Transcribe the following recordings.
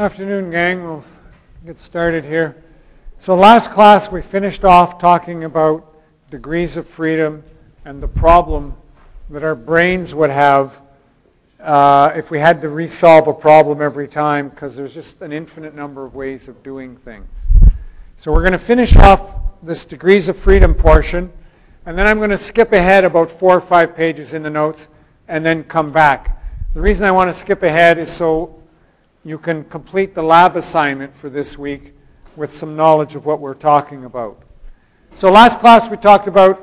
Afternoon, gang. We'll get started here. So last class we finished off talking about degrees of freedom and the problem that our brains would have uh, if we had to resolve a problem every time because there's just an infinite number of ways of doing things. So we're going to finish off this degrees of freedom portion and then I'm going to skip ahead about four or five pages in the notes and then come back. The reason I want to skip ahead is so you can complete the lab assignment for this week with some knowledge of what we're talking about. So last class we talked about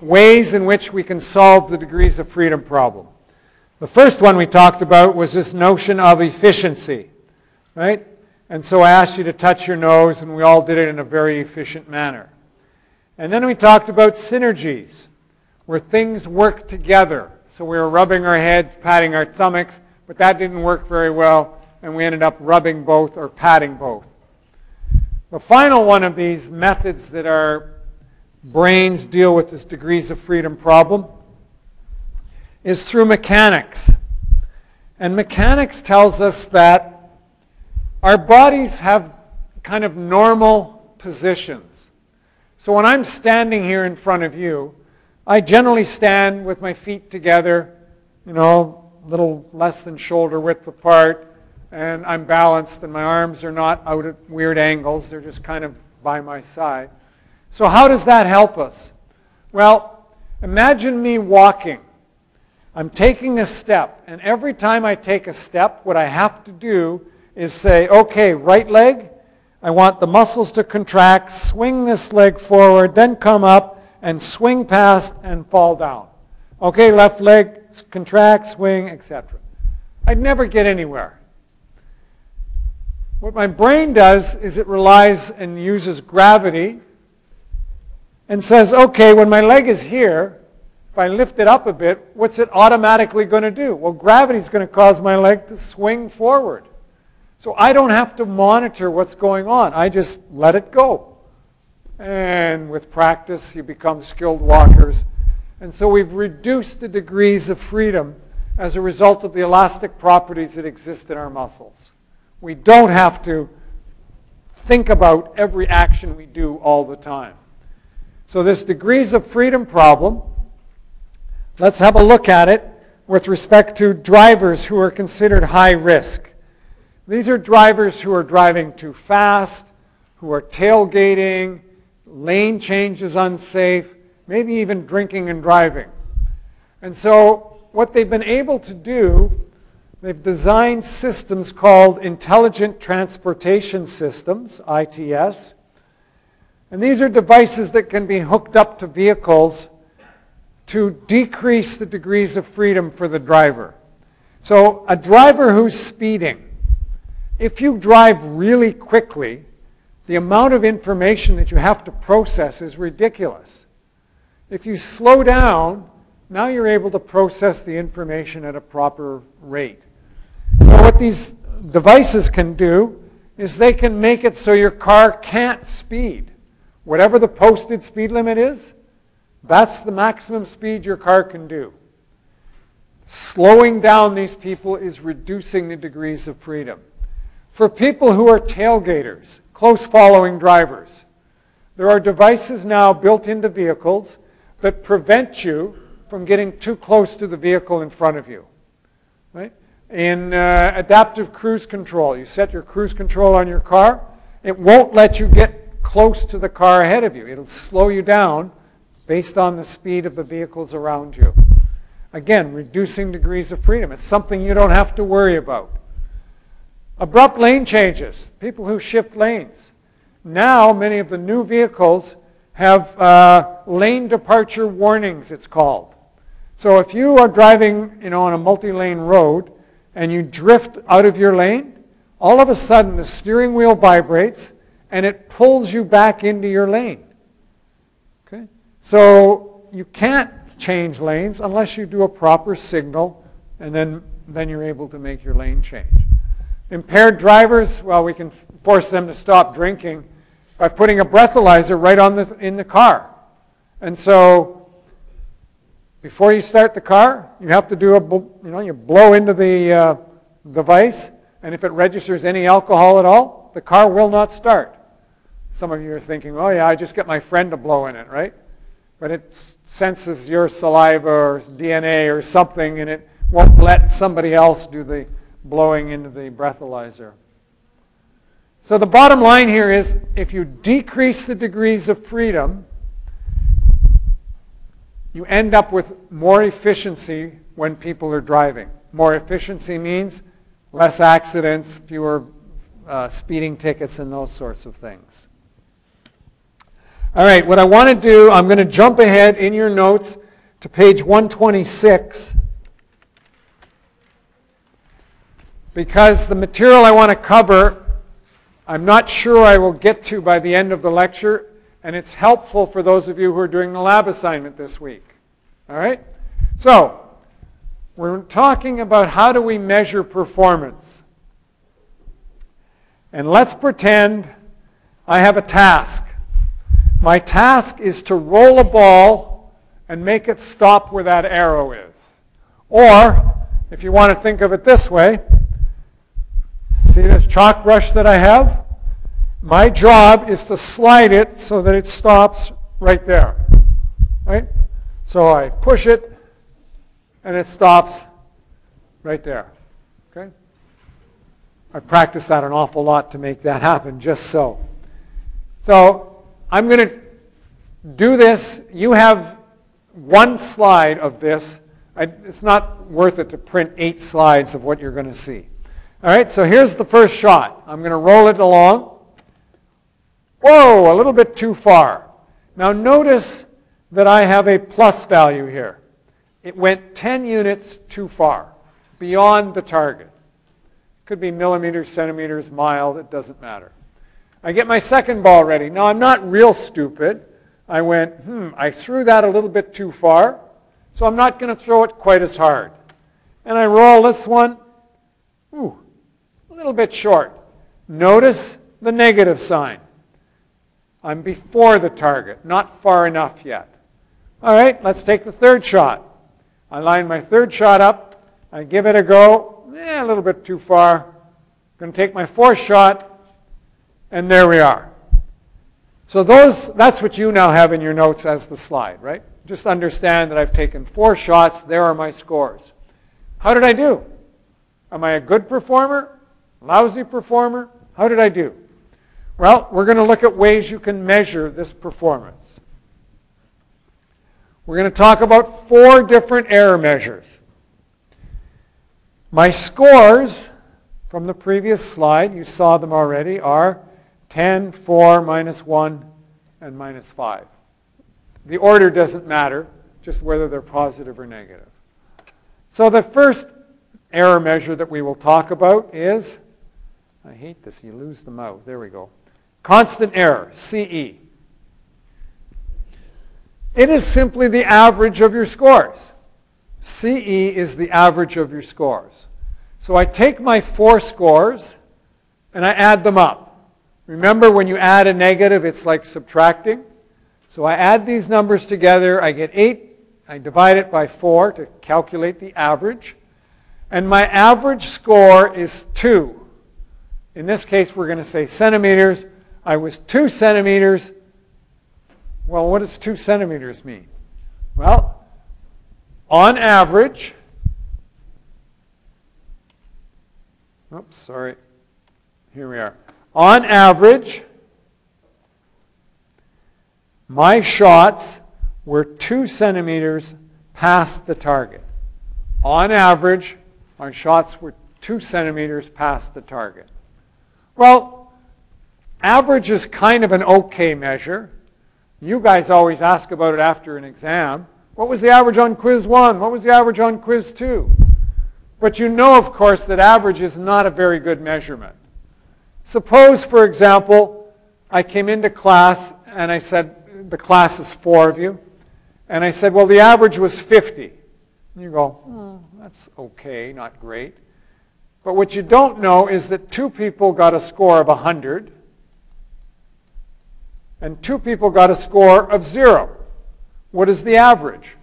ways in which we can solve the degrees of freedom problem. The first one we talked about was this notion of efficiency, right? And so I asked you to touch your nose and we all did it in a very efficient manner. And then we talked about synergies, where things work together. So we were rubbing our heads, patting our stomachs, but that didn't work very well, and we ended up rubbing both or patting both. The final one of these methods that our brains deal with this degrees of freedom problem is through mechanics. And mechanics tells us that our bodies have kind of normal positions. So when I'm standing here in front of you, I generally stand with my feet together, you know, a little less than shoulder width apart, and I'm balanced and my arms are not out at weird angles. They're just kind of by my side. So how does that help us? Well, imagine me walking. I'm taking a step, and every time I take a step, what I have to do is say, okay, right leg, I want the muscles to contract, swing this leg forward, then come up and swing past and fall down. Okay, left leg, contract, swing, etc. I'd never get anywhere. What my brain does is it relies and uses gravity and says, okay, when my leg is here, if I lift it up a bit, what's it automatically going to do? Well, gravity is going to cause my leg to swing forward. So I don't have to monitor what's going on. I just let it go. And with practice, you become skilled walkers. And so we've reduced the degrees of freedom as a result of the elastic properties that exist in our muscles. We don't have to think about every action we do all the time. So this degrees of freedom problem, let's have a look at it with respect to drivers who are considered high risk. These are drivers who are driving too fast, who are tailgating, lane changes unsafe, maybe even drinking and driving. And so what they've been able to do, they've designed systems called Intelligent Transportation Systems, ITS. And these are devices that can be hooked up to vehicles to decrease the degrees of freedom for the driver. So a driver who's speeding, if you drive really quickly, the amount of information that you have to process is ridiculous. If you slow down, now you're able to process the information at a proper rate. So what these devices can do is they can make it so your car can't speed. Whatever the posted speed limit is, that's the maximum speed your car can do. Slowing down these people is reducing the degrees of freedom. For people who are tailgaters, close following drivers, there are devices now built into vehicles that prevent you from getting too close to the vehicle in front of you. In uh, adaptive cruise control, you set your cruise control on your car. It won't let you get close to the car ahead of you. It'll slow you down based on the speed of the vehicles around you. Again, reducing degrees of freedom. It's something you don't have to worry about. Abrupt lane changes, people who shift lanes. Now, many of the new vehicles have uh, lane departure warnings, it's called. So if you are driving you know, on a multi-lane road and you drift out of your lane, all of a sudden the steering wheel vibrates and it pulls you back into your lane. Okay? So you can't change lanes unless you do a proper signal and then, then you're able to make your lane change. Impaired drivers, well, we can force them to stop drinking by putting a breathalyzer right on the, in the car. And so before you start the car, you have to do a, you know, you blow into the uh, device and if it registers any alcohol at all, the car will not start. Some of you are thinking, oh yeah, I just get my friend to blow in it, right? But it senses your saliva or DNA or something, and it won't let somebody else do the blowing into the breathalyzer. So the bottom line here is if you decrease the degrees of freedom, you end up with more efficiency when people are driving. More efficiency means less accidents, fewer uh, speeding tickets, and those sorts of things. All right, what I want to do, I'm going to jump ahead in your notes to page 126 because the material I want to cover I'm not sure I will get to by the end of the lecture, and it's helpful for those of you who are doing the lab assignment this week. All right? So, we're talking about how do we measure performance. And let's pretend I have a task. My task is to roll a ball and make it stop where that arrow is. Or, if you want to think of it this way, See this chalk brush that I have? My job is to slide it so that it stops right there. Right? So I push it and it stops right there. Okay? I practiced that an awful lot to make that happen, just so. So I'm going to do this. You have one slide of this. I, it's not worth it to print eight slides of what you're going to see. All right, so here's the first shot. I'm going to roll it along. Whoa, a little bit too far. Now notice that I have a plus value here. It went 10 units too far, beyond the target. Could be millimeters, centimeters, mile, it doesn't matter. I get my second ball ready. Now I'm not real stupid. I went, hmm, I threw that a little bit too far, so I'm not going to throw it quite as hard. And I roll this one. Ooh, a little bit short. Notice the negative sign. I'm before the target, not far enough yet. All right, let's take the third shot. I line my third shot up. I give it a go. Eh, a little bit too far. I'm going to take my fourth shot, and there we are. So those, that's what you now have in your notes as the slide, right? Just understand that I've taken four shots. There are my scores. How did I do? Am I a good performer? Lousy performer? How did I do? Well, we're going to look at ways you can measure this performance. We're going to talk about four different error measures. My scores from the previous slide, you saw them already, are 10, 4, minus 1, and minus 5. The order doesn't matter, just whether they're positive or negative. So the first error measure that we will talk about is I hate this. You lose the mouth. There we go. Constant error, CE. It is simply the average of your scores. CE is the average of your scores. So I take my four scores and I add them up. Remember when you add a negative, it's like subtracting. So I add these numbers together. I get 8. I divide it by 4 to calculate the average. And my average score is 2. In this case, we're going to say centimeters. I was 2 centimeters. Well, what does 2 centimeters mean? Well, on average, oops, sorry. Here we are. On average, my shots were 2 centimeters past the target. On average, my shots were 2 centimeters past the target. Well, average is kind of an okay measure. You guys always ask about it after an exam. What was the average on quiz one? What was the average on quiz two? But you know, of course, that average is not a very good measurement. Suppose, for example, I came into class and I said, the class is four of you, and I said, well, the average was 50. And you go, oh, that's okay, not great. But what you don't know is that two people got a score of 100 and two people got a score of 0. What is the average?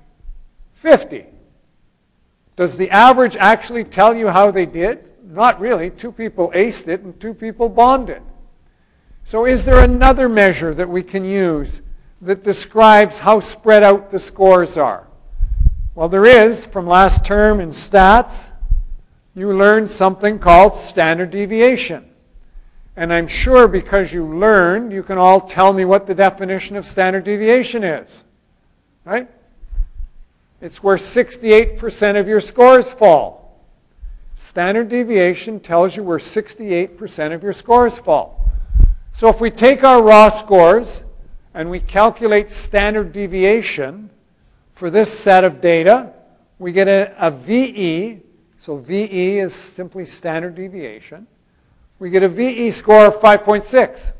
50. Does the average actually tell you how they did? Not really. Two people aced it and two people bombed it. So is there another measure that we can use that describes how spread out the scores are? Well, there is from last term in stats. You learned something called standard deviation. And I'm sure because you learned, you can all tell me what the definition of standard deviation is. Right? It's where 68% of your scores fall. Standard deviation tells you where 68% of your scores fall. So if we take our raw scores and we calculate standard deviation for this set of data, we get a, a VE. So VE is simply standard deviation we get a VE score of 5.6.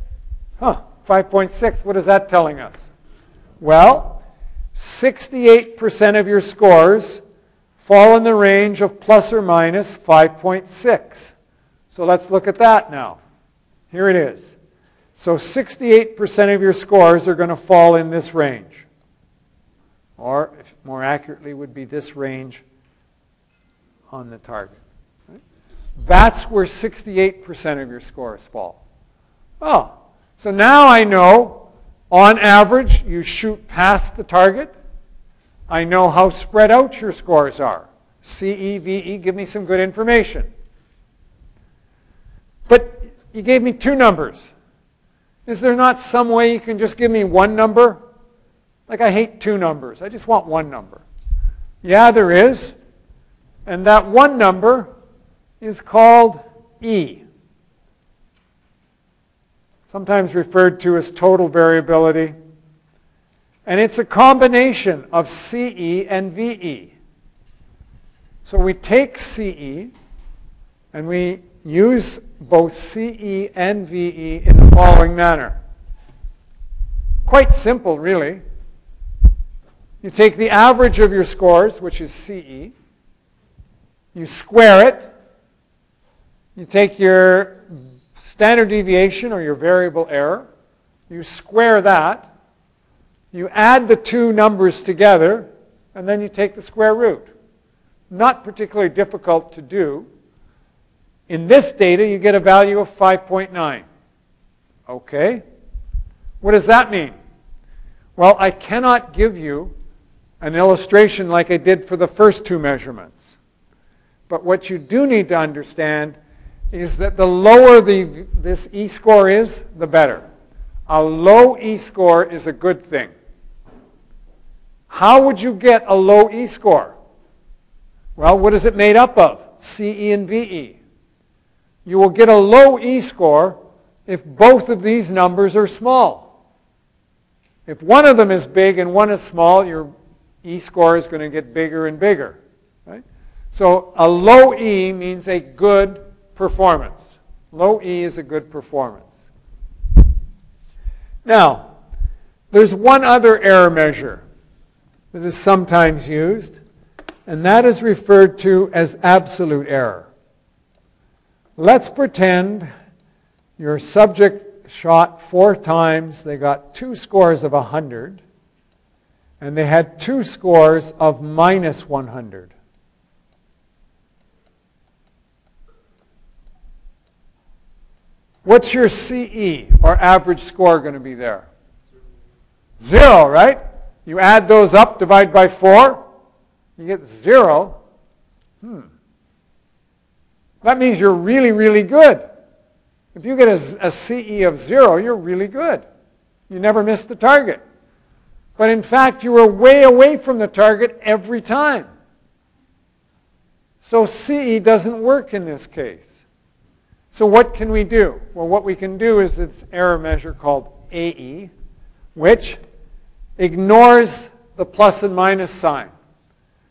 Huh, 5.6, what is that telling us? Well, 68% of your scores fall in the range of plus or minus 5.6. So let's look at that now. Here it is. So 68% of your scores are going to fall in this range. Or, more accurately, would be this range on the target. That's where 68% of your scores fall. Oh, so now I know on average you shoot past the target. I know how spread out your scores are. CEVE, give me some good information. But you gave me two numbers. Is there not some way you can just give me one number? Like I hate two numbers. I just want one number. Yeah, there is. And that one number is called E, sometimes referred to as total variability. And it's a combination of CE and VE. So we take CE and we use both CE and VE in the following manner. Quite simple, really. You take the average of your scores, which is CE, you square it, you take your standard deviation or your variable error, you square that, you add the two numbers together, and then you take the square root. Not particularly difficult to do. In this data, you get a value of 5.9. Okay. What does that mean? Well, I cannot give you an illustration like I did for the first two measurements. But what you do need to understand is that the lower the, this E-score is, the better. A low E-score is a good thing. How would you get a low E-score? Well, what is it made up of? CE and VE. You will get a low E-score if both of these numbers are small. If one of them is big and one is small, your E-score is going to get bigger and bigger. Right? So a low E means a good performance. Low E is a good performance. Now, there's one other error measure that is sometimes used, and that is referred to as absolute error. Let's pretend your subject shot four times, they got two scores of 100, and they had two scores of minus 100. What's your CE or average score going to be there? Zero, right? You add those up, divide by 4, you get 0. Hmm. That means you're really, really good. If you get a, a CE of 0, you're really good. You never miss the target. But in fact, you were way away from the target every time. So CE doesn't work in this case. So what can we do? Well, what we can do is this error measure called AE, which ignores the plus and minus sign.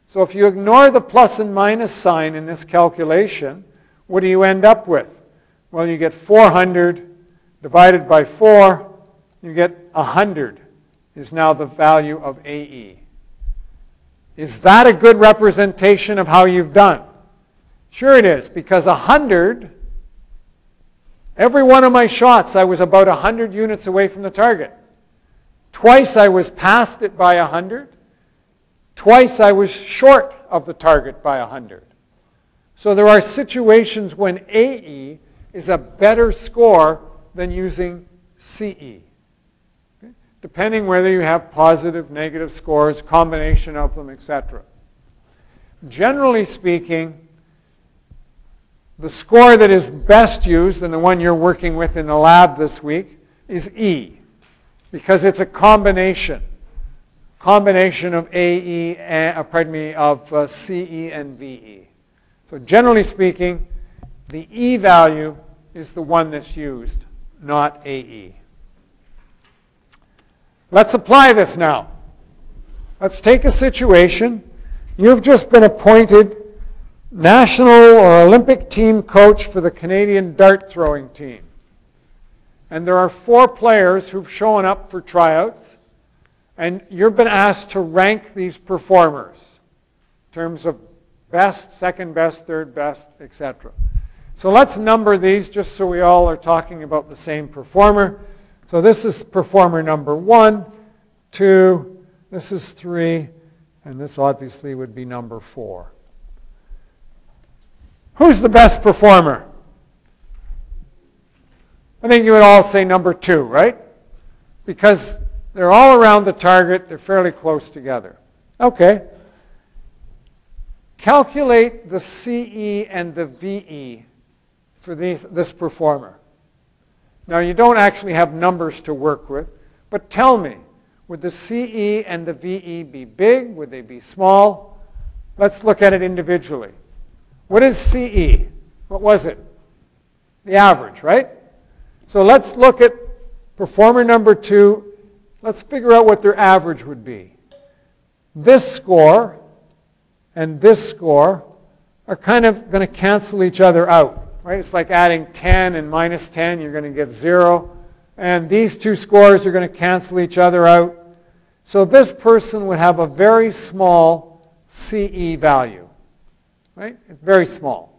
So if you ignore the plus and minus sign in this calculation, what do you end up with? Well, you get 400 divided by 4, you get 100 is now the value of AE. Is that a good representation of how you've done? Sure it is, because 100 Every one of my shots, I was about 100 units away from the target. Twice I was past it by 100. Twice I was short of the target by 100. So there are situations when AE is a better score than using CE. Depending whether you have positive, negative scores, combination of them, etc. Generally speaking, the score that is best used, and the one you're working with in the lab this week, is E, because it's a combination. Combination of AE, and, uh, pardon me, of uh, CE and VE. So generally speaking, the E value is the one that's used, not AE. Let's apply this now. Let's take a situation. You've just been appointed national or Olympic team coach for the Canadian dart throwing team. And there are four players who've shown up for tryouts. And you've been asked to rank these performers in terms of best, second best, third best, etc. So let's number these just so we all are talking about the same performer. So this is performer number one, two, this is three, and this obviously would be number four. Who's the best performer? I think you would all say number two, right? Because they're all around the target. They're fairly close together. Okay. Calculate the CE and the VE for these, this performer. Now, you don't actually have numbers to work with, but tell me, would the CE and the VE be big? Would they be small? Let's look at it individually. What is CE? What was it? The average, right? So let's look at performer number two. Let's figure out what their average would be. This score and this score are kind of going to cancel each other out, right? It's like adding 10 and minus 10, you're going to get 0. And these two scores are going to cancel each other out. So this person would have a very small CE value right? It's very small.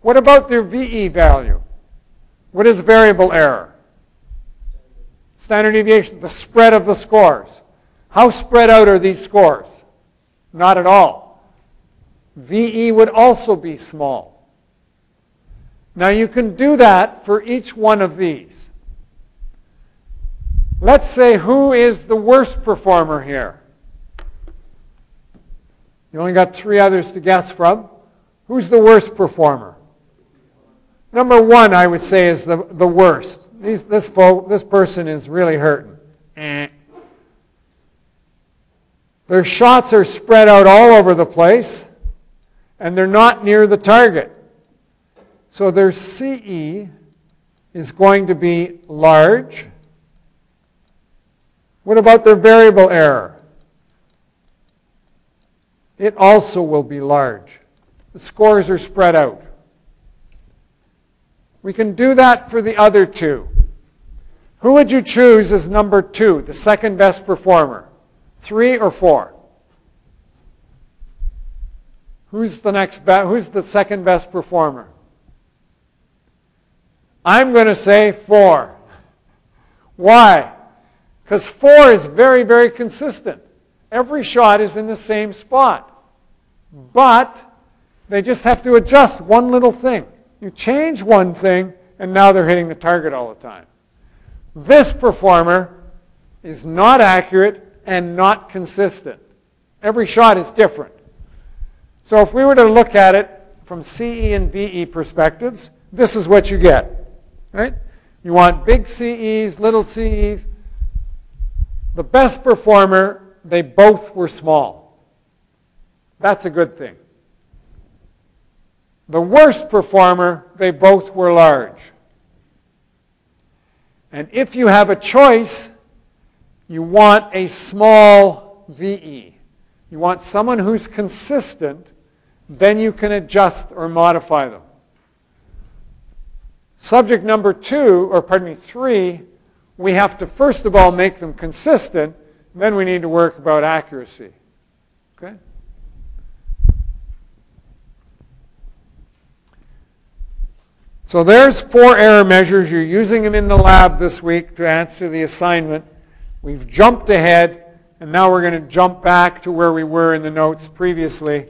What about their VE value? What is variable error? Standard deviation, the spread of the scores. How spread out are these scores? Not at all. VE would also be small. Now you can do that for each one of these. Let's say who is the worst performer here? You only got three others to guess from. Who's the worst performer? Number one, I would say, is the, the worst. These, this, folk, this person is really hurting. Eh. Their shots are spread out all over the place, and they're not near the target. So their CE is going to be large. What about their variable error? It also will be large. The scores are spread out. We can do that for the other two. Who would you choose as number two, the second best performer? Three or four? Who's the next be- who's the second best performer? I'm going to say four. Why? Because four is very, very consistent. Every shot is in the same spot. But they just have to adjust one little thing. You change one thing, and now they're hitting the target all the time. This performer is not accurate and not consistent. Every shot is different. So if we were to look at it from CE and VE perspectives, this is what you get. Right? You want big CEs, little CEs. The best performer, they both were small. That's a good thing. The worst performer, they both were large. And if you have a choice, you want a small VE. You want someone who's consistent, then you can adjust or modify them. Subject number two, or pardon me, three, we have to first of all make them consistent, then we need to work about accuracy. Okay? So there's four error measures. You're using them in the lab this week to answer the assignment. We've jumped ahead, and now we're going to jump back to where we were in the notes previously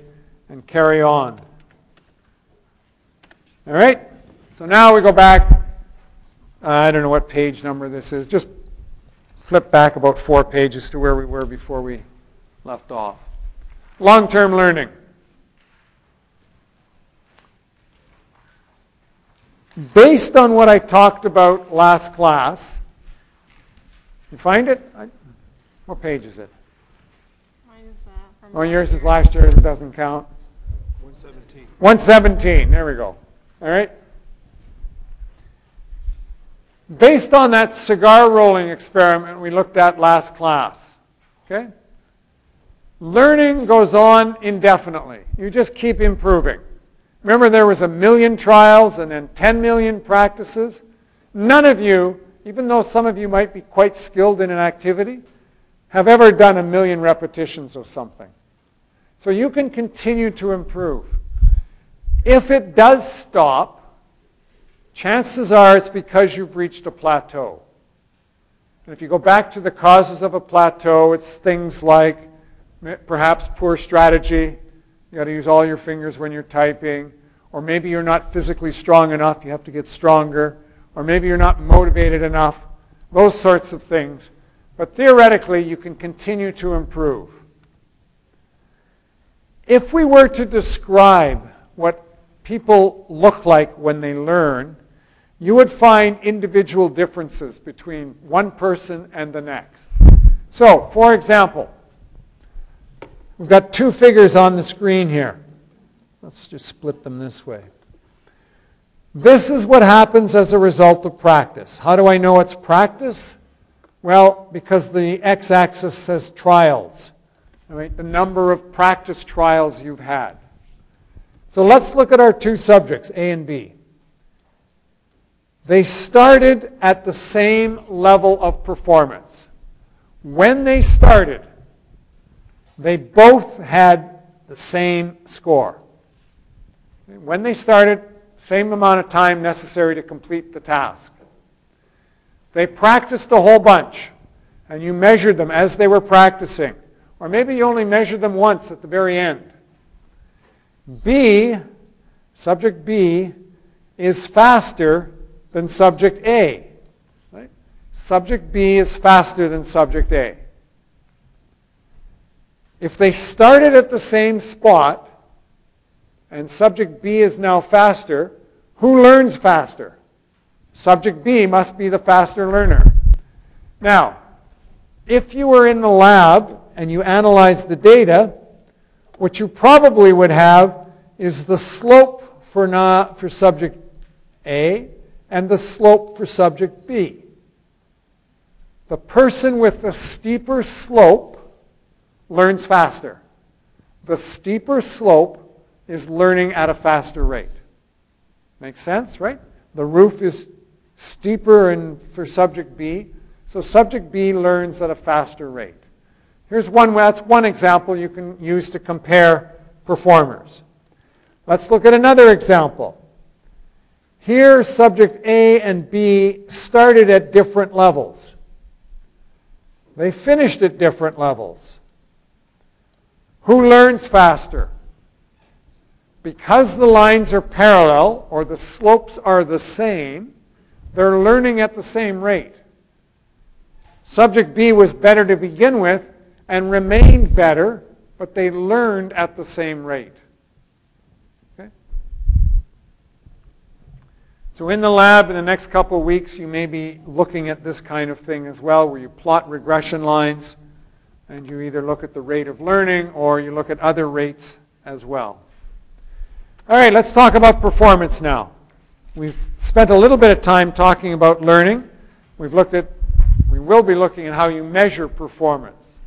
and carry on. All right? So now we go back. Uh, I don't know what page number this is. Just flip back about four pages to where we were before we left off. Long-term learning. Based on what I talked about last class, you find it? What page is it? Mine is uh, from Oh, yours is last year. it doesn't count. 117. 117, there we go. All right? Based on that cigar rolling experiment we looked at last class, okay? Learning goes on indefinitely. You just keep improving. Remember there was a million trials and then 10 million practices? None of you, even though some of you might be quite skilled in an activity, have ever done a million repetitions of something. So you can continue to improve. If it does stop, chances are it's because you've reached a plateau. And if you go back to the causes of a plateau, it's things like perhaps poor strategy. You got to use all your fingers when you're typing. Or maybe you're not physically strong enough. You have to get stronger. Or maybe you're not motivated enough. Those sorts of things. But theoretically, you can continue to improve. If we were to describe what people look like when they learn, you would find individual differences between one person and the next. So, for example, we've got two figures on the screen here. Let's just split them this way. This is what happens as a result of practice. How do I know it's practice? Well, because the x-axis says trials, right? the number of practice trials you've had. So let's look at our two subjects, A and B. They started at the same level of performance. When they started, they both had the same score. When they started, same amount of time necessary to complete the task. They practiced a whole bunch, and you measured them as they were practicing. Or maybe you only measured them once at the very end. B, subject B, is faster than subject A. Right? Subject B is faster than subject A. If they started at the same spot, and subject B is now faster, who learns faster? Subject B must be the faster learner. Now, if you were in the lab and you analyzed the data, what you probably would have is the slope for, not, for subject A and the slope for subject B. The person with the steeper slope learns faster. The steeper slope is learning at a faster rate. Makes sense, right? The roof is steeper in, for subject B, so subject B learns at a faster rate. Here's one, that's one example you can use to compare performers. Let's look at another example. Here, subject A and B started at different levels. They finished at different levels. Who learns faster? Because the lines are parallel, or the slopes are the same, they're learning at the same rate. Subject B was better to begin with and remained better, but they learned at the same rate. So in the lab in the next couple of weeks, you may be looking at this kind of thing as well, where you plot regression lines, and you either look at the rate of learning or you look at other rates as well. All right, let's talk about performance now. We've spent a little bit of time talking about learning. We've looked at, we will be looking at how you measure performance.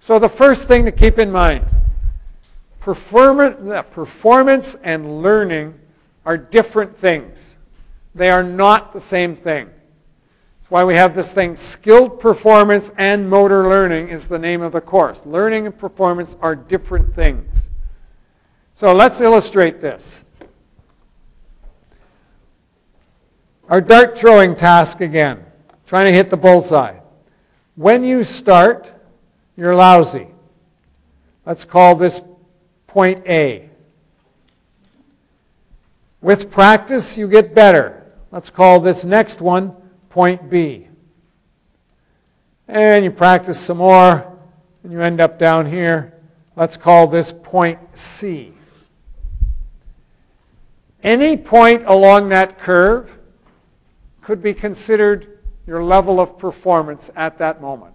So the first thing to keep in mind, performance, performance and learning are different things. They are not the same thing. That's why we have this thing, skilled performance and motor learning is the name of the course. Learning and performance are different things. So let's illustrate this. Our dart throwing task again, trying to hit the bullseye. When you start, you're lousy. Let's call this point A. With practice, you get better. Let's call this next one point B. And you practice some more, and you end up down here. Let's call this point C. Any point along that curve could be considered your level of performance at that moment.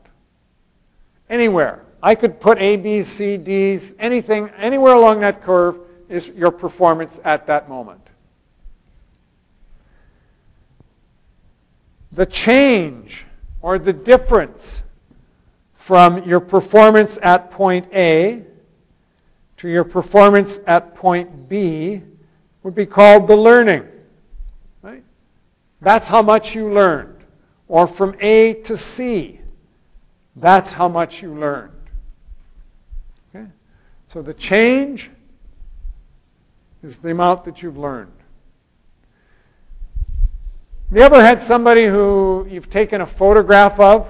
Anywhere. I could put A, B, C, D's, anything, anywhere along that curve is your performance at that moment. The change or the difference from your performance at point A to your performance at point B would be called the learning. Right? That's how much you learned. Or from A to C, that's how much you learned. Okay? So the change is the amount that you've learned. Have you ever had somebody who you've taken a photograph of?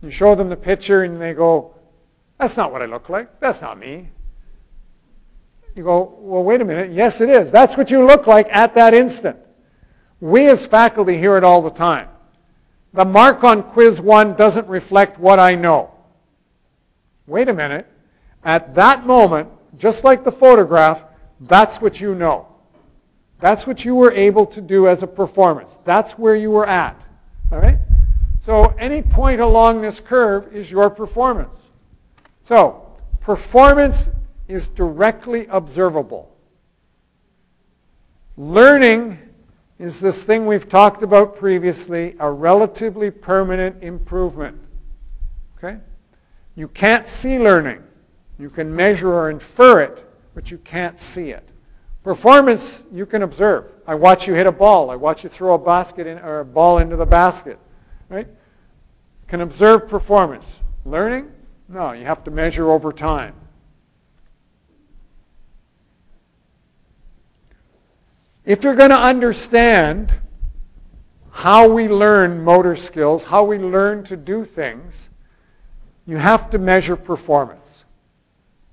You show them the picture and they go, that's not what I look like. That's not me. You go, well, wait a minute. Yes, it is. That's what you look like at that instant. We as faculty hear it all the time. The mark on quiz one doesn't reflect what I know. Wait a minute. At that moment, just like the photograph, that's what you know. That's what you were able to do as a performance. That's where you were at. All right? So any point along this curve is your performance. So performance is directly observable. Learning is this thing we've talked about previously, a relatively permanent improvement. Okay? You can't see learning. You can measure or infer it, but you can't see it. Performance, you can observe. I watch you hit a ball. I watch you throw a basket in, or a ball into the basket. Right? Can observe performance. Learning? No, you have to measure over time. If you're going to understand how we learn motor skills, how we learn to do things, you have to measure performance.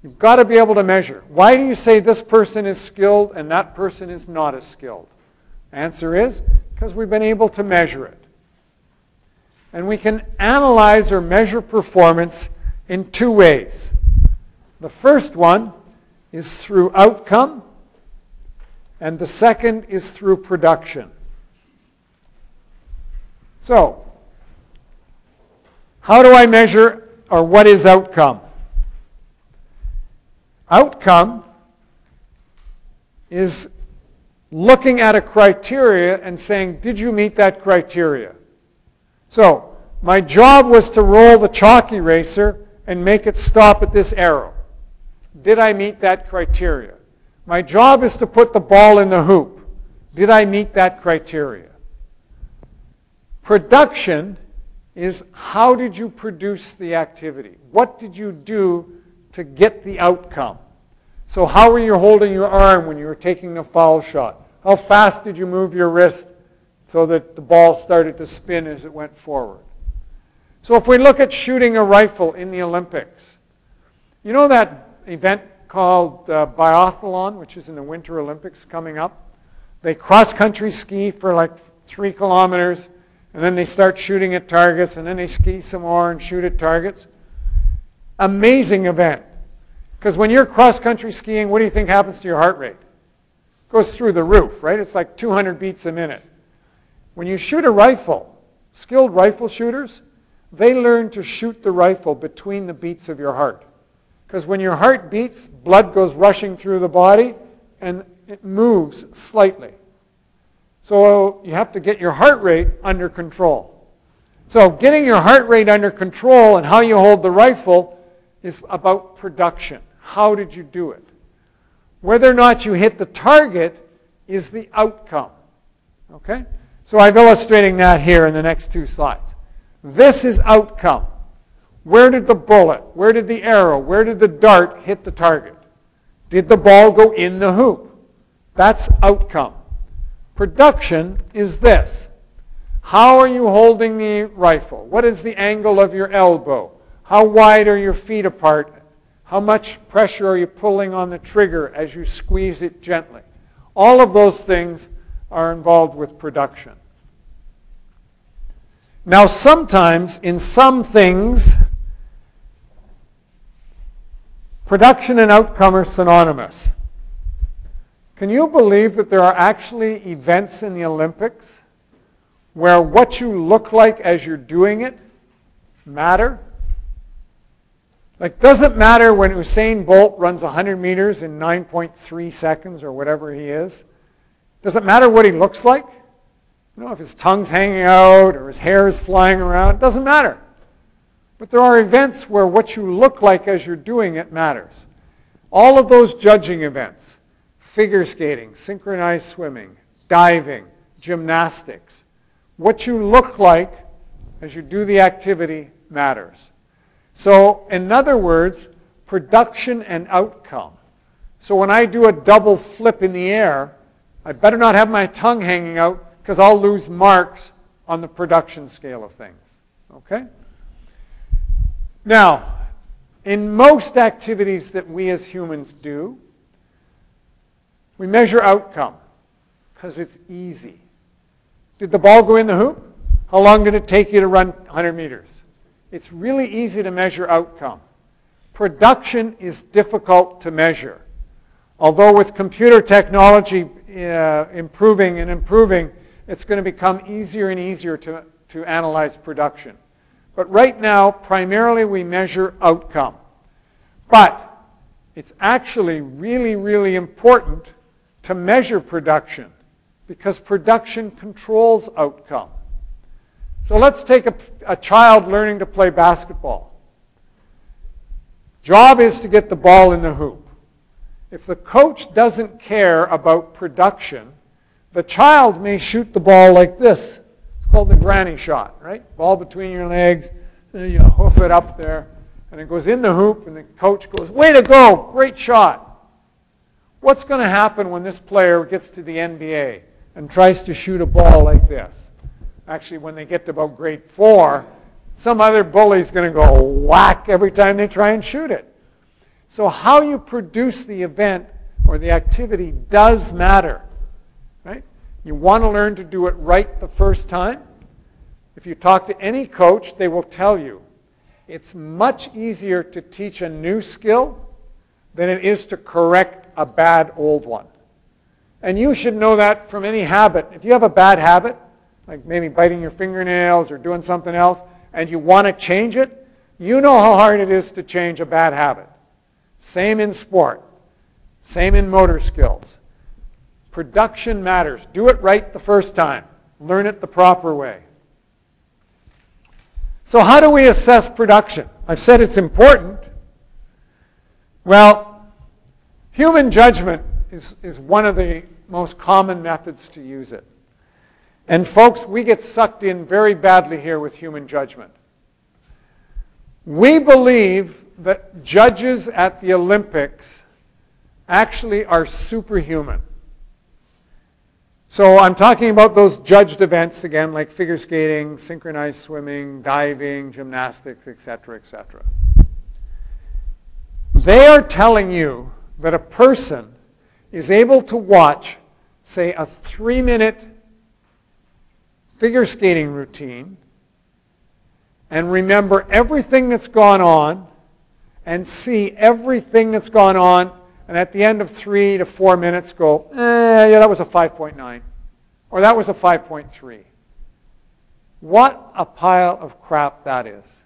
You've got to be able to measure. Why do you say this person is skilled and that person is not as skilled? Answer is because we've been able to measure it. And we can analyze or measure performance in two ways. The first one is through outcome and the second is through production. So, how do I measure or what is outcome? Outcome is looking at a criteria and saying, did you meet that criteria? So, my job was to roll the chalk eraser and make it stop at this arrow. Did I meet that criteria? My job is to put the ball in the hoop. Did I meet that criteria? Production is how did you produce the activity? What did you do to get the outcome? So how were you holding your arm when you were taking the foul shot? How fast did you move your wrist so that the ball started to spin as it went forward? So if we look at shooting a rifle in the Olympics, you know that event called uh, biathlon, which is in the Winter Olympics coming up. They cross-country ski for like three kilometers, and then they start shooting at targets, and then they ski some more and shoot at targets. Amazing event. Because when you're cross-country skiing, what do you think happens to your heart rate? It goes through the roof, right? It's like 200 beats a minute. When you shoot a rifle, skilled rifle shooters, they learn to shoot the rifle between the beats of your heart. Because when your heart beats, blood goes rushing through the body and it moves slightly. So you have to get your heart rate under control. So getting your heart rate under control and how you hold the rifle is about production. How did you do it? Whether or not you hit the target is the outcome. Okay? So I'm illustrating that here in the next two slides. This is outcome. Where did the bullet, where did the arrow, where did the dart hit the target? Did the ball go in the hoop? That's outcome. Production is this. How are you holding the rifle? What is the angle of your elbow? How wide are your feet apart? How much pressure are you pulling on the trigger as you squeeze it gently? All of those things are involved with production. Now sometimes in some things, production and outcome are synonymous. Can you believe that there are actually events in the Olympics where what you look like as you're doing it matter? Like, doesn't matter when Usain Bolt runs 100 meters in 9.3 seconds or whatever he is? Doesn't matter what he looks like? You know, if his tongue's hanging out or his hair is flying around, it doesn't matter. But there are events where what you look like as you're doing it matters. All of those judging events, figure skating, synchronized swimming, diving, gymnastics, what you look like as you do the activity matters. So in other words, production and outcome. So when I do a double flip in the air, I better not have my tongue hanging out because I'll lose marks on the production scale of things. Okay? Now, in most activities that we as humans do, we measure outcome because it's easy. Did the ball go in the hoop? How long did it take you to run 100 meters? It's really easy to measure outcome. Production is difficult to measure. Although with computer technology uh, improving and improving, it's going to become easier and easier to, to analyze production. But right now, primarily we measure outcome. But it's actually really, really important to measure production because production controls outcome. So let's take a, a child learning to play basketball. Job is to get the ball in the hoop. If the coach doesn't care about production, the child may shoot the ball like this. It's called the granny shot, right? Ball between your legs, you hoof it up there, and it goes in the hoop, and the coach goes, way to go, great shot. What's going to happen when this player gets to the NBA and tries to shoot a ball like this? Actually when they get to about grade four, some other bully's going to go whack every time they try and shoot it. So how you produce the event or the activity does matter. Right? You want to learn to do it right the first time. If you talk to any coach, they will tell you it's much easier to teach a new skill than it is to correct a bad old one. And you should know that from any habit. If you have a bad habit, like maybe biting your fingernails or doing something else, and you want to change it, you know how hard it is to change a bad habit. Same in sport. Same in motor skills. Production matters. Do it right the first time. Learn it the proper way. So how do we assess production? I've said it's important. Well, human judgment is, is one of the most common methods to use it. And folks, we get sucked in very badly here with human judgment. We believe that judges at the Olympics actually are superhuman. So I'm talking about those judged events again, like figure skating, synchronized swimming, diving, gymnastics, etc., etc. They are telling you that a person is able to watch, say, a three-minute figure skating routine and remember everything that's gone on and see everything that's gone on and at the end of three to four minutes go, eh, yeah, that was a 5.9 or that was a 5.3. What a pile of crap that is.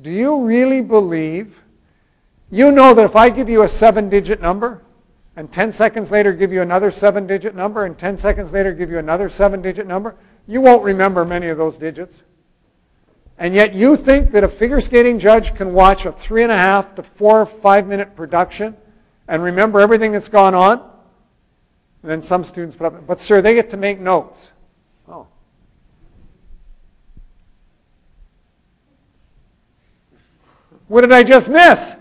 Do you really believe? You know that if I give you a seven-digit number and 10 seconds later give you another seven-digit number and 10 seconds later give you another seven-digit number, you won't remember many of those digits. And yet you think that a figure skating judge can watch a three and a half to four or five minute production and remember everything that's gone on? And then some students put up, but sir, they get to make notes. Oh. What did I just miss?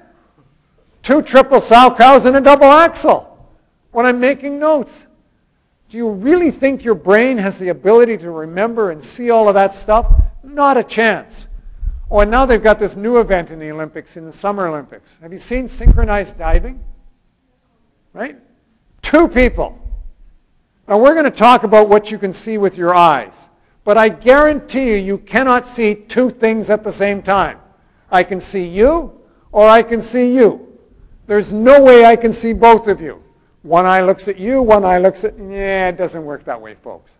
Two triple Salchows and a double axel when I'm making notes. Do you really think your brain has the ability to remember and see all of that stuff? Not a chance. Oh, and now they've got this new event in the Olympics, in the Summer Olympics. Have you seen synchronized diving? Right? Two people. Now we're going to talk about what you can see with your eyes. But I guarantee you, you cannot see two things at the same time. I can see you or I can see you. There's no way I can see both of you. One eye looks at you, one eye looks at, yeah, it doesn't work that way, folks.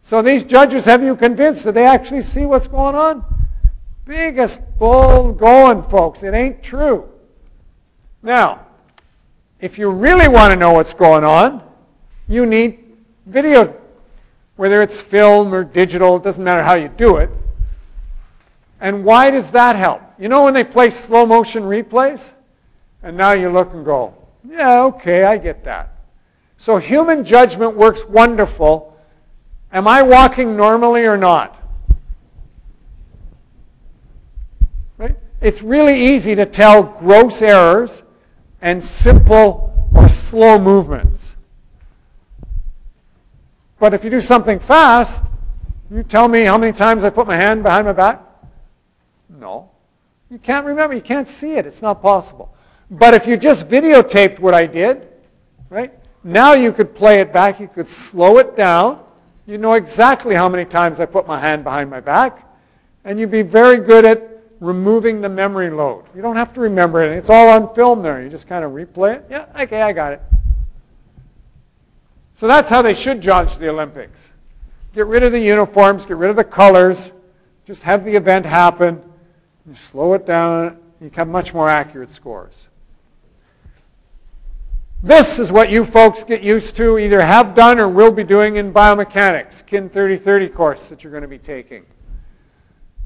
So these judges have you convinced that they actually see what's going on? Biggest bull going, folks. It ain't true. Now, if you really want to know what's going on, you need video. Whether it's film or digital, it doesn't matter how you do it. And why does that help? You know when they play slow motion replays? And now you look and go, yeah, okay, I get that. So human judgment works wonderful. Am I walking normally or not? Right? It's really easy to tell gross errors and simple or slow movements. But if you do something fast, you tell me how many times I put my hand behind my back? No. You can't remember. You can't see it. It's not possible. But if you just videotaped what I did, right, now you could play it back. You could slow it down. You know exactly how many times I put my hand behind my back. And you'd be very good at removing the memory load. You don't have to remember it. It's all on film there. You just kind of replay it. Yeah, okay, I got it. So that's how they should judge the Olympics. Get rid of the uniforms, get rid of the colors, just have the event happen, you slow it down, you have much more accurate scores. This is what you folks get used to, either have done or will be doing in biomechanics, KIN 3030 course that you're going to be taking.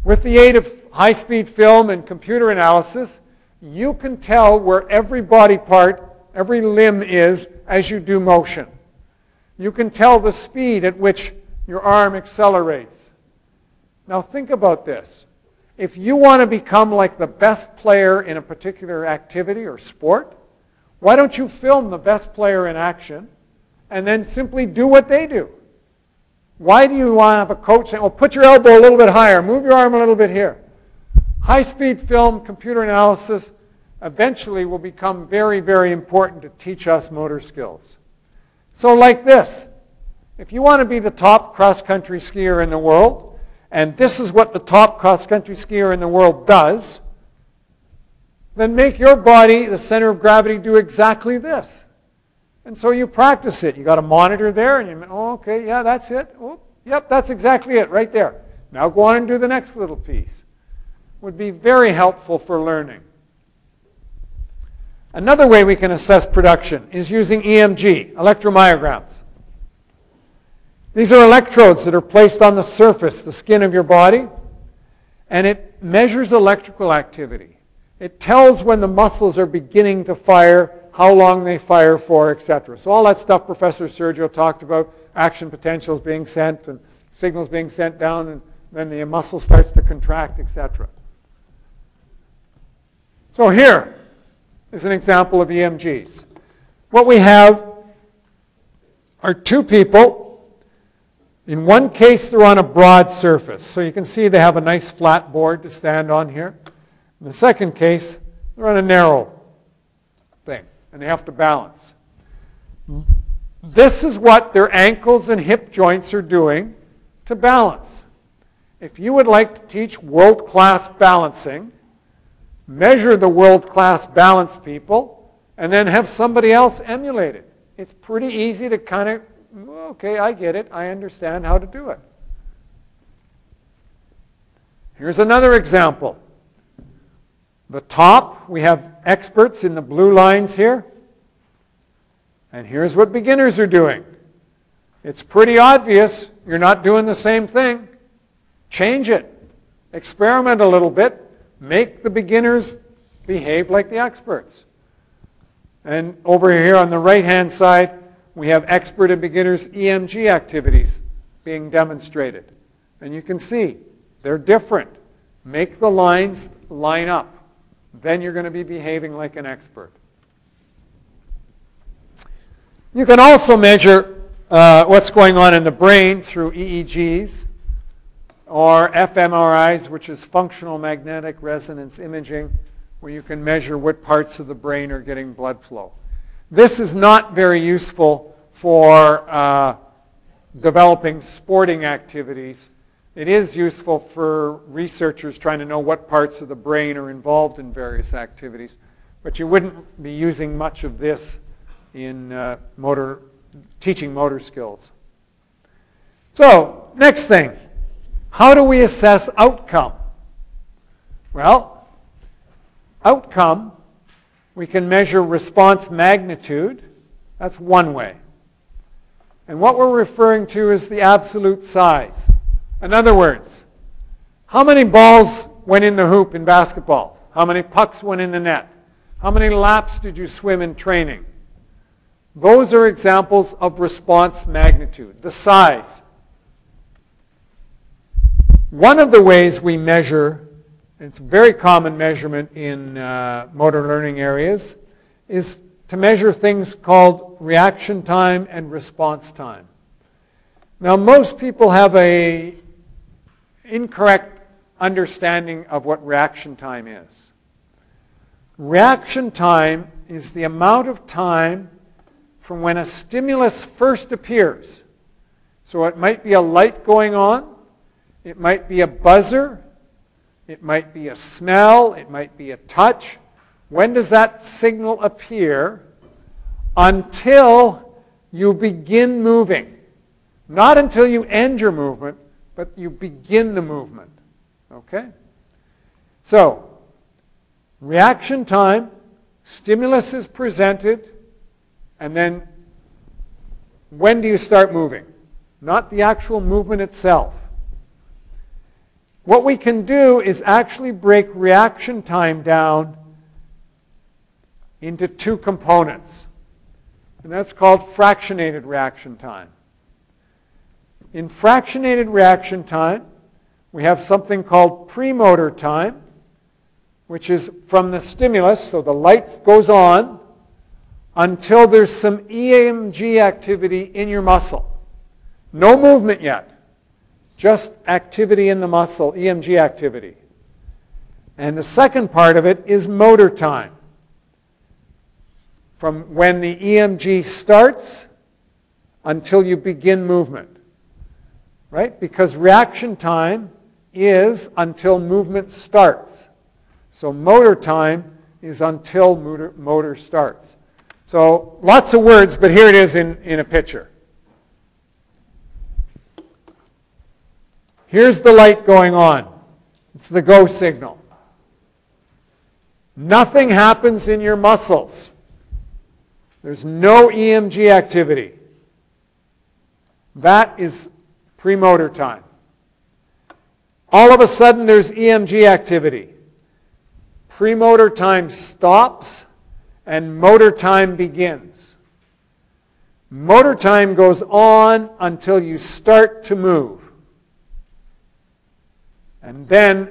With the aid of high-speed film and computer analysis, you can tell where every body part, every limb is as you do motion. You can tell the speed at which your arm accelerates. Now think about this. If you want to become like the best player in a particular activity or sport, why don't you film the best player in action and then simply do what they do? Why do you want to have a coach saying, well, put your elbow a little bit higher, move your arm a little bit here? High-speed film, computer analysis eventually will become very, very important to teach us motor skills. So like this, if you want to be the top cross-country skier in the world, and this is what the top cross-country skier in the world does, then make your body, the center of gravity, do exactly this. And so you practice it. You got a monitor there, and you, oh, okay, yeah, that's it. Oh, yep, that's exactly it, right there. Now go on and do the next little piece. Would be very helpful for learning. Another way we can assess production is using EMG, electromyograms. These are electrodes that are placed on the surface, the skin of your body, and it measures electrical activity. It tells when the muscles are beginning to fire how long they fire for, etc. So all that stuff Professor Sergio talked about, action potentials being sent and signals being sent down and then the muscle starts to contract, etc. So here is an example of EMGs. What we have are two people. In one case, they're on a broad surface. So you can see they have a nice flat board to stand on here. In the second case, they're on a narrow thing, and they have to balance. This is what their ankles and hip joints are doing to balance. If you would like to teach world-class balancing, measure the world-class balance people, and then have somebody else emulate it. It's pretty easy to kind of, okay, I get it. I understand how to do it. Here's another example. The top, we have experts in the blue lines here. And here's what beginners are doing. It's pretty obvious you're not doing the same thing. Change it. Experiment a little bit. Make the beginners behave like the experts. And over here on the right-hand side, we have expert and beginners EMG activities being demonstrated. And you can see they're different. Make the lines line up then you're going to be behaving like an expert. You can also measure uh, what's going on in the brain through EEGs or fMRIs, which is functional magnetic resonance imaging, where you can measure what parts of the brain are getting blood flow. This is not very useful for uh, developing sporting activities, it is useful for researchers trying to know what parts of the brain are involved in various activities. But you wouldn't be using much of this in uh, motor, teaching motor skills. So, next thing. How do we assess outcome? Well, outcome, we can measure response magnitude. That's one way. And what we're referring to is the absolute size. In other words, how many balls went in the hoop in basketball? How many pucks went in the net? How many laps did you swim in training? Those are examples of response magnitude, the size. One of the ways we measure, it's a very common measurement in uh, motor learning areas, is to measure things called reaction time and response time. Now most people have a incorrect understanding of what reaction time is. Reaction time is the amount of time from when a stimulus first appears. So it might be a light going on, it might be a buzzer, it might be a smell, it might be a touch, when does that signal appear? Until you begin moving. Not until you end your movement, but you begin the movement. Okay? So, reaction time, stimulus is presented, and then when do you start moving? Not the actual movement itself. What we can do is actually break reaction time down into two components. And that's called fractionated reaction time. In fractionated reaction time, we have something called premotor time, which is from the stimulus, so the light goes on, until there's some EMG activity in your muscle. No movement yet, just activity in the muscle, EMG activity. And the second part of it is motor time from when the EMG starts until you begin movement. Right? Because reaction time is until movement starts. So motor time is until motor, motor starts. So lots of words, but here it is in, in a picture. Here's the light going on. It's the go signal. Nothing happens in your muscles. There's no EMG activity. That is premotor time. All of a sudden there's EMG activity. Premotor time stops and motor time begins. Motor time goes on until you start to move. And then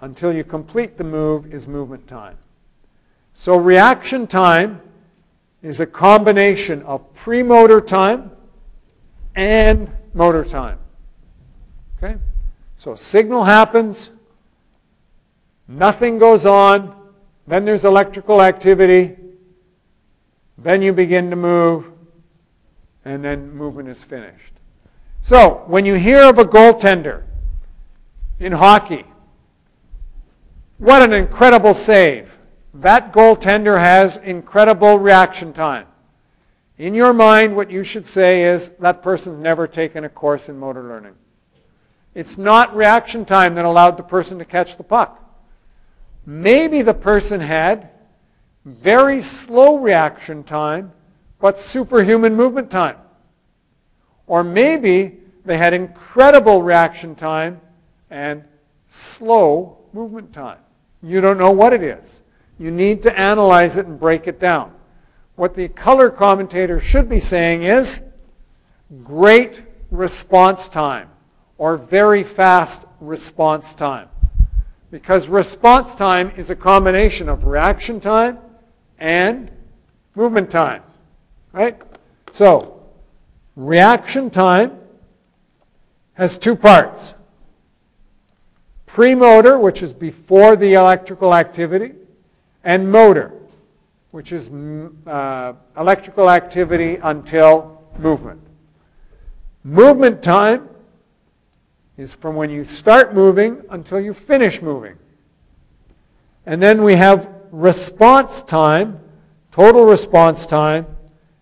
until you complete the move is movement time. So reaction time is a combination of premotor time and motor time. Okay? So signal happens, nothing goes on, then there's electrical activity, then you begin to move, and then movement is finished. So when you hear of a goaltender in hockey, what an incredible save that goaltender has incredible reaction time. In your mind, what you should say is, that person's never taken a course in motor learning. It's not reaction time that allowed the person to catch the puck. Maybe the person had very slow reaction time, but superhuman movement time. Or maybe they had incredible reaction time and slow movement time. You don't know what it is. You need to analyze it and break it down. What the color commentator should be saying is great response time or very fast response time. Because response time is a combination of reaction time and movement time. Right? So, reaction time has two parts. Premotor, which is before the electrical activity, and motor, which is mm, uh, electrical activity until movement. Movement time is from when you start moving until you finish moving. And then we have response time, total response time,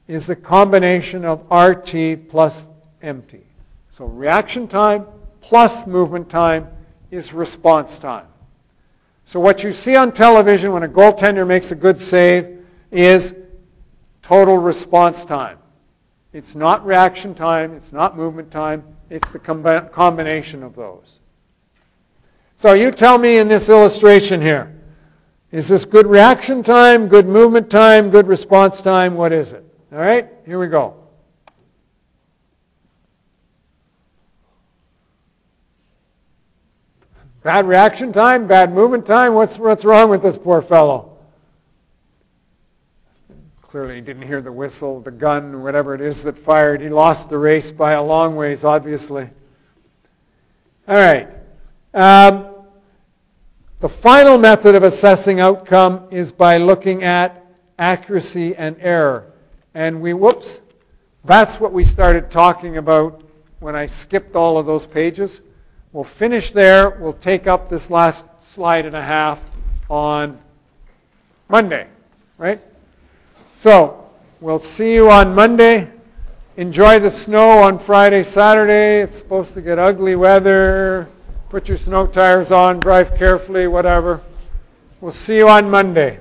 is the combination of RT plus MT. So reaction time plus movement time is response time. So what you see on television when a goaltender makes a good save is total response time. It's not reaction time, it's not movement time, it's the combi- combination of those. So you tell me in this illustration here, is this good reaction time, good movement time, good response time? What is it? All right, here we go. Bad reaction time, bad movement time. What's, what's wrong with this poor fellow? Clearly he didn't hear the whistle, the gun, whatever it is that fired. He lost the race by a long ways, obviously. All right. Um, the final method of assessing outcome is by looking at accuracy and error. And we, whoops, that's what we started talking about when I skipped all of those pages. We'll finish there. We'll take up this last slide and a half on Monday, right? So we'll see you on Monday. Enjoy the snow on Friday, Saturday. It's supposed to get ugly weather. Put your snow tires on, drive carefully, whatever. We'll see you on Monday.